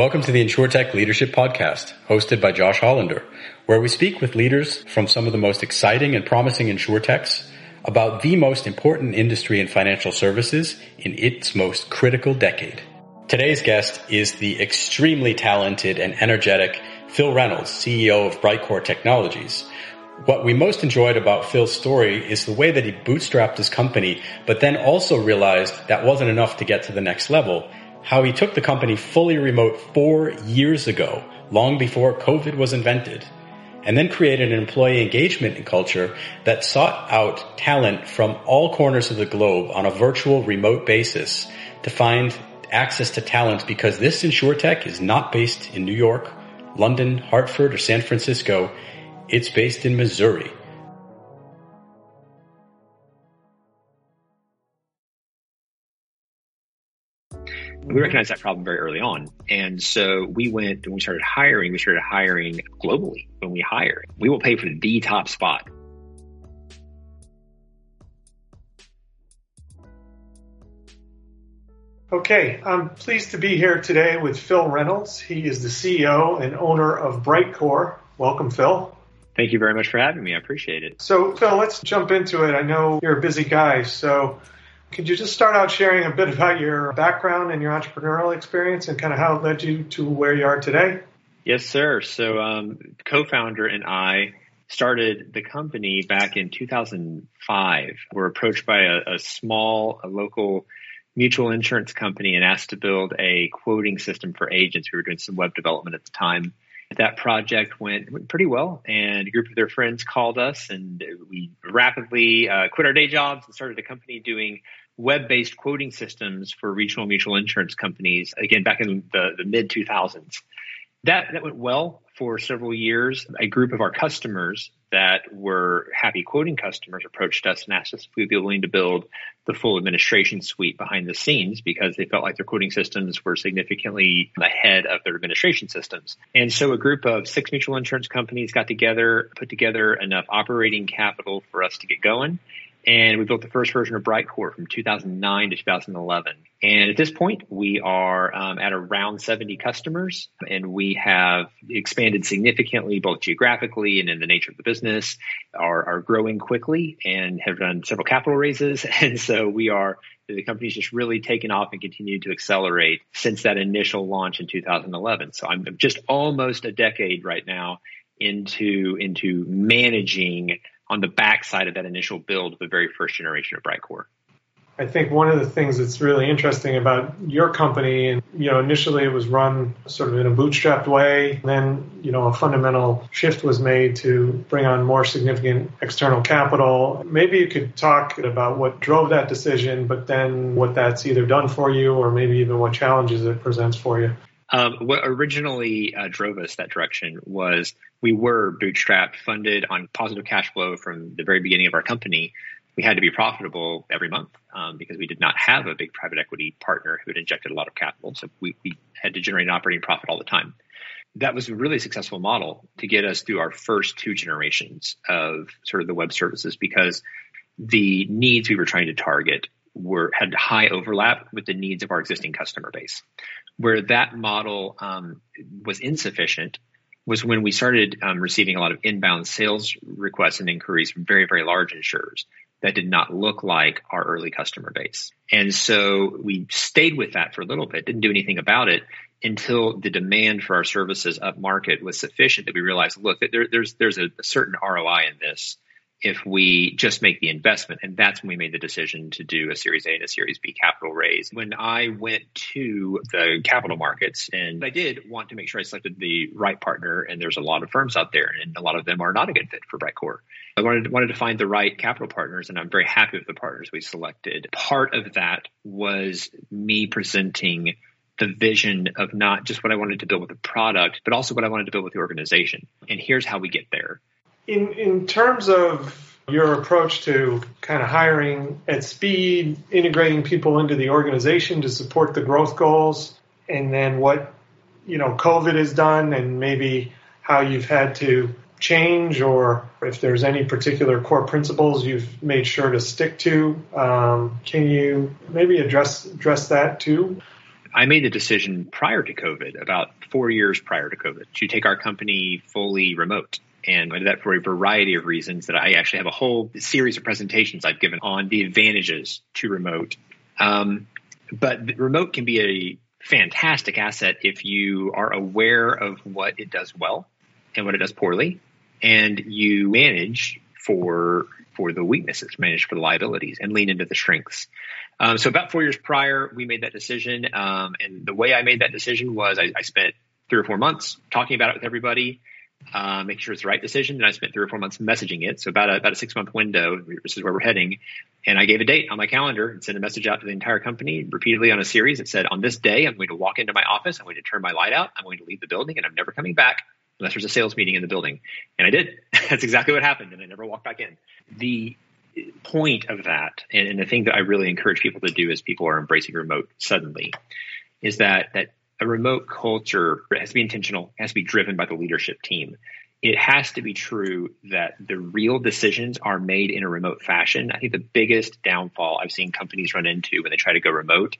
Welcome to the InsurTech Leadership Podcast, hosted by Josh Hollander, where we speak with leaders from some of the most exciting and promising InsurTechs about the most important industry in financial services in its most critical decade. Today's guest is the extremely talented and energetic Phil Reynolds, CEO of BriteCore Technologies. What we most enjoyed about Phil's story is the way that he bootstrapped his company, but then also realized that wasn't enough to get to the next level how he took the company fully remote four years ago, long before COVID was invented, and then created an employee engagement and culture that sought out talent from all corners of the globe on a virtual remote basis to find access to talent because this InsurTech is not based in New York, London, Hartford, or San Francisco. It's based in Missouri. We recognized that problem very early on. And so we went, when we started hiring, we started hiring globally when we hire. We will pay for the top spot. Okay, I'm pleased to be here today with Phil Reynolds. He is the CEO and owner of BriteCore. Welcome, Phil. Thank you very much for having me. I appreciate it. So, Phil, let's jump into it. I know you're a busy guy, so could you just start out sharing a bit about your background and your entrepreneurial experience and kind of how it led you to where you are today? Yes, sir. So, um, co-founder and I started the company back in 2005. We're approached by a, a small, a local mutual insurance company and asked to build a quoting system for agents. We were doing some web development at the time. That project went, went pretty well, and a group of their friends called us, and we rapidly uh, quit our day jobs and started a company doing web-based quoting systems for regional mutual insurance companies. Again, back in the, the mid 2000s, that that went well for several years. A group of our customers that were happy quoting customers approached us and asked us if we'd be willing to build the full administration suite behind the scenes because they felt like their quoting systems were significantly ahead of their administration systems. And so a group of six mutual insurance companies got together, put together enough operating capital for us to get going and we built the first version of BriteCore from 2009 to 2011. And at this point, we are um, at around 70 customers, and we have expanded significantly, both geographically and in the nature of the business. Are, are growing quickly and have done several capital raises, and so we are the company's just really taken off and continued to accelerate since that initial launch in 2011. So I'm just almost a decade right now into into managing on the backside of that initial build of the very first generation of BriteCore. I think one of the things that's really interesting about your company, and you know, initially it was run sort of in a bootstrapped way. Then, you know, a fundamental shift was made to bring on more significant external capital. Maybe you could talk about what drove that decision, but then what that's either done for you, or maybe even what challenges it presents for you. Um, what originally uh, drove us that direction was we were bootstrapped, funded on positive cash flow from the very beginning of our company. We had to be profitable every month um, because we did not have a big private equity partner who had injected a lot of capital. So we, we had to generate an operating profit all the time. That was a really successful model to get us through our first two generations of sort of the web services because the needs we were trying to target were had high overlap with the needs of our existing customer base. Where that model um, was insufficient was when we started um, receiving a lot of inbound sales requests and inquiries from very, very large insurers that did not look like our early customer base. And so we stayed with that for a little bit, didn't do anything about it until the demand for our services up market was sufficient that we realized, look, there, there's, there's a, a certain ROI in this if we just make the investment. And that's when we made the decision to do a Series A and a Series B capital raise. When I went to the capital markets, and I did want to make sure I selected the right partner, and there's a lot of firms out there, and a lot of them are not a good fit for BriteCore. I wanted, wanted to find the right capital partners, and I'm very happy with the partners we selected. Part of that was me presenting the vision of not just what I wanted to build with the product, but also what I wanted to build with the organization. And here's how we get there. In in terms of your approach to kind of hiring at speed, integrating people into the organization to support the growth goals, and then what you know COVID has done, and maybe how you've had to change, or if there's any particular core principles you've made sure to stick to. Um, can you maybe address address that too? I made the decision prior to COVID, about four years prior to COVID, to take our company fully remote. And I did that for a variety of reasons that I actually have a whole series of presentations I've given on the advantages to remote. Um, but remote can be a fantastic asset if you are aware of what it does well and what it does poorly, and you manage for for the weaknesses, manage for the liabilities, and lean into the strengths. Um, so about four years prior, we made that decision, um, and the way I made that decision was I, I, spent three or four months talking about it with everybody, uh, making sure it's the right decision. And I spent three or four months messaging it. So about a, about a six month window. This is where we're heading. And I gave a date on my calendar and sent a message out to the entire company repeatedly on a series that said, on this day, I'm going to walk into my office. I'm going to turn my light out. I'm going to leave the building and I'm never coming back unless there's a sales meeting in the building. And I did. That's exactly what happened. And I never walked back in. The point of that, and, and the thing that I really encourage people to do as people are embracing remote suddenly, is that that a remote culture has to be intentional, has to be driven by the leadership team. It has to be true that the real decisions are made in a remote fashion. I think the biggest downfall I've seen companies run into when they try to go remote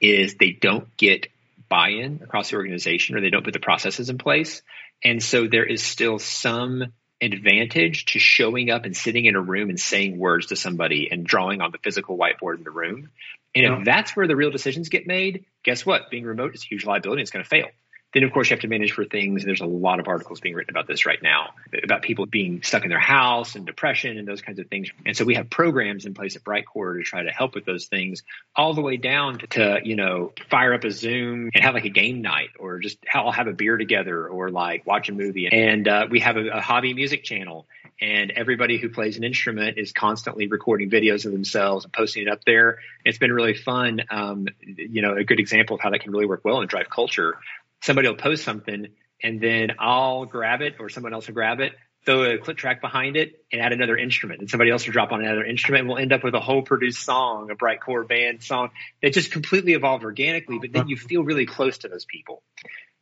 is they don't get buy in across the organization or they don't put the processes in place. And so there is still some advantage to showing up and sitting in a room and saying words to somebody and drawing on the physical whiteboard in the room. And if that's where the real decisions get made, guess what? Being remote is a huge liability. It's going to fail. Then, of course, you have to manage for things. There's a lot of articles being written about this right now about people being stuck in their house and depression and those kinds of things. And so we have programs in place at BriteCore to try to help with those things, all the way down to, to you know, fire up a Zoom and have like a game night or just all have a beer together or like watch a movie. And uh, we have a, a hobby music channel and everybody who plays an instrument is constantly recording videos of themselves and posting it up there. It's been really fun. Um, you know, a good example of how that can really work well and drive culture somebody will post something and then I'll grab it or someone else will grab it, throw a click track behind it and add another instrument. And somebody else will drop on another instrument and we'll end up with a whole produced song, a BriteCore band song that just completely evolved organically, but then you feel really close to those people.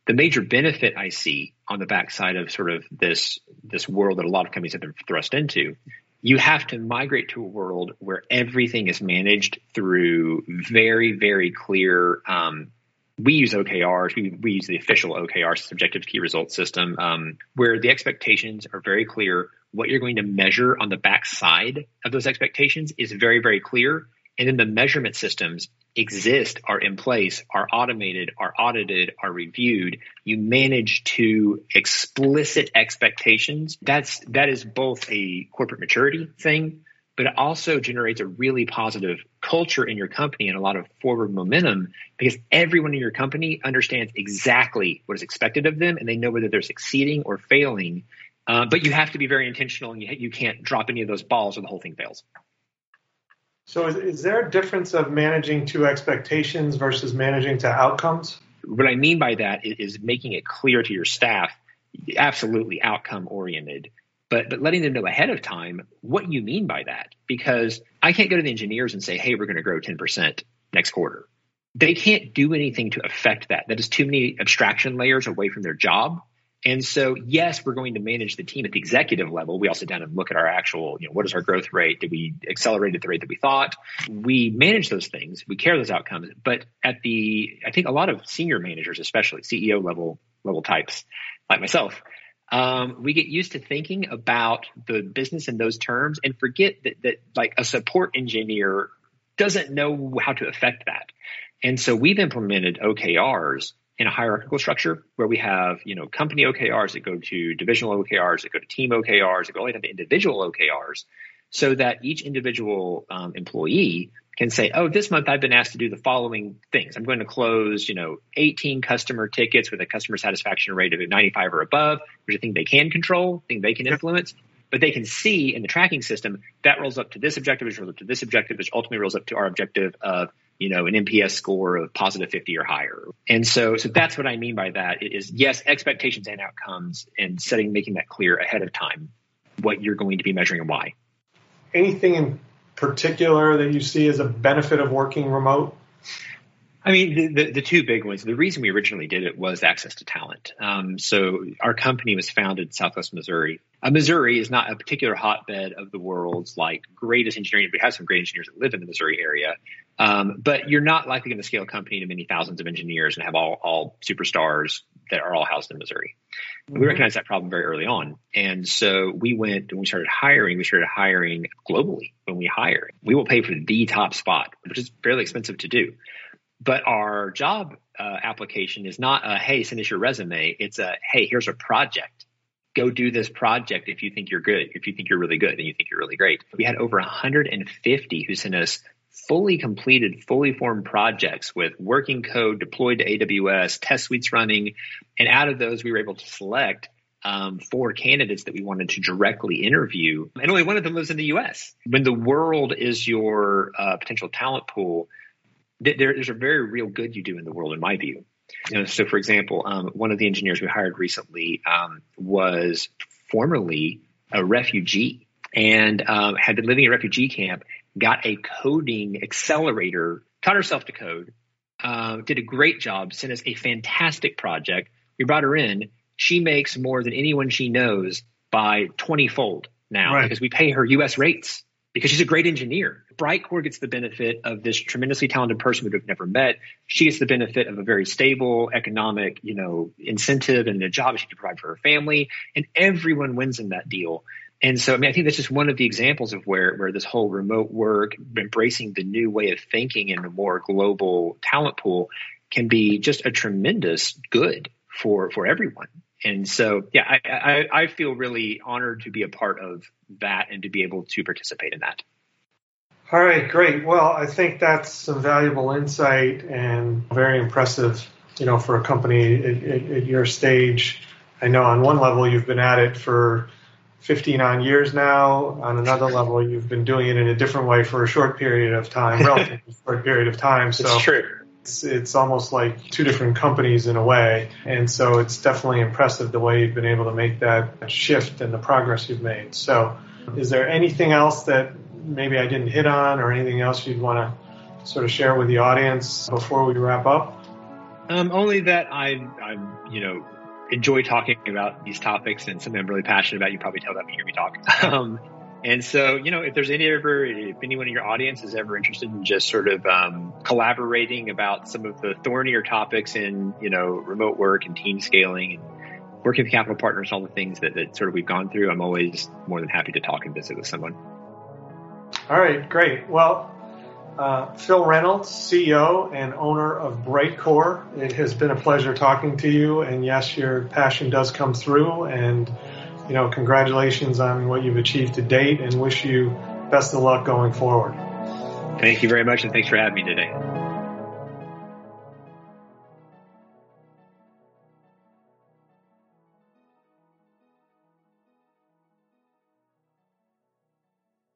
The major benefit I see on the backside of sort of this this world that a lot of companies have been thrust into, you have to migrate to a world where everything is managed through very, very clear um, we use OKRs. We, we use the official OKR, subjective key results system, um, where the expectations are very clear. What you're going to measure on the back side of those expectations is very, very clear. And then the measurement systems exist, are in place, are automated, are audited, are reviewed. You manage to explicit expectations. That's, that is both a corporate maturity thing, but it also generates a really positive culture in your company and a lot of forward momentum because everyone in your company understands exactly what is expected of them and they know whether they're succeeding or failing. Uh, but you have to be very intentional and you, you can't drop any of those balls or the whole thing fails. So, is, is there a difference of managing to expectations versus managing to outcomes? What I mean by that is making it clear to your staff, absolutely outcome oriented but but letting them know ahead of time what you mean by that because I can't go to the engineers and say, "Hey, we're going to grow 10% next quarter." They can't do anything to affect that. That is too many abstraction layers away from their job. And so, yes, we're going to manage the team at the executive level. We all sit down and look at our actual, you know, what is our growth rate? Did we accelerate at the rate that we thought? We manage those things. We care those outcomes. But at the, I think a lot of senior managers, especially CEO level level types like myself, um, we get used to thinking about the business in those terms and forget that, that like a support engineer doesn't know how to affect that. And so we've implemented OKRs in a hierarchical structure where we have, you know, company OKRs that go to divisional OKRs, that go to team OKRs, that go down to individual OKRs, so that each individual um, employee can say, oh, this month I've been asked to do the following things. I'm going to close, you know, 18 customer tickets with a customer satisfaction rate of 95 or above, which I think they can control, thing they can influence. But they can see in the tracking system that rolls up to this objective, which rolls up to this objective, which ultimately rolls up to our objective of, you know, an NPS score of positive 50 or higher. And so, so that's what I mean by that. It is yes, expectations and outcomes and setting, making that clear ahead of time what you're going to be measuring and why. Anything in particular that you see as a benefit of working remote? I mean, the, the, the, two big ones. The reason we originally did it was access to talent. Um, so our company was founded in Southwest Missouri. Uh, Missouri is not a particular hotbed of the world's like greatest engineering. We have some great engineers that live in the Missouri area, um, but you're not likely going to scale a company to many thousands of engineers and have all all superstars that are all housed in Missouri. Mm-hmm. We recognized that problem very early on, and so we went when we started hiring. We started hiring globally. When we hire, we will pay for the top spot, which is fairly expensive to do. But our job uh, application is not a, hey, send us your resume. It's a, hey, here's a project. Go do this project if you think you're good, if you think you're really good and you think you're really great. We had over 150 who sent us fully completed, fully formed projects with working code deployed to AWS, test suites running. And out of those, we were able to select um, four candidates that we wanted to directly interview. And only one of them lives in the US. When the world is your uh, potential talent pool, there's a very real good you do in the world, in my view. You know, so, for example, um, one of the engineers we hired recently um, was formerly a refugee and um, had been living in a refugee camp, got a coding accelerator, taught herself to code, uh, did a great job, sent us a fantastic project. We brought her in. She makes more than anyone she knows by 20 fold now right. because we pay her US rates because she's a great engineer. BriteCore gets the benefit of this tremendously talented person we've never met. She gets the benefit of a very stable economic, you know, incentive and a job she can provide for her family, and everyone wins in that deal. And so, I mean, I think that's just one of the examples of where where this whole remote work, embracing the new way of thinking in a more global talent pool, can be just a tremendous good for for everyone. And so, yeah, I, I, I feel really honored to be a part of that and to be able to participate in that. All right, great. Well, I think that's some valuable insight and very impressive, you know, for a company at, at, at your stage. I know on one level you've been at it for 59 years now. On another level, you've been doing it in a different way for a short period of time, relatively short period of time. So it's true. It's, it's almost like two different companies in a way. And so it's definitely impressive the way you've been able to make that shift and the progress you've made. So is there anything else that maybe I didn't hit on or anything else you'd want to sort of share with the audience before we wrap up? Um, only that I, I'm, you know, enjoy talking about these topics and something I'm really passionate about. You probably tell that when you hear me talk. Um, and so, you know, if there's any ever, if anyone in your audience is ever interested in just sort of um, collaborating about some of the thornier topics in, you know, remote work and team scaling and working with capital partners, all the things that, that sort of we've gone through, I'm always more than happy to talk and visit with someone. All right, great. Well, uh, Phil Reynolds, CEO and owner of BriteCore. It has been a pleasure talking to you. And yes, your passion does come through. And, you know, congratulations on what you've achieved to date and wish you best of luck going forward. Thank you very much. And thanks for having me today.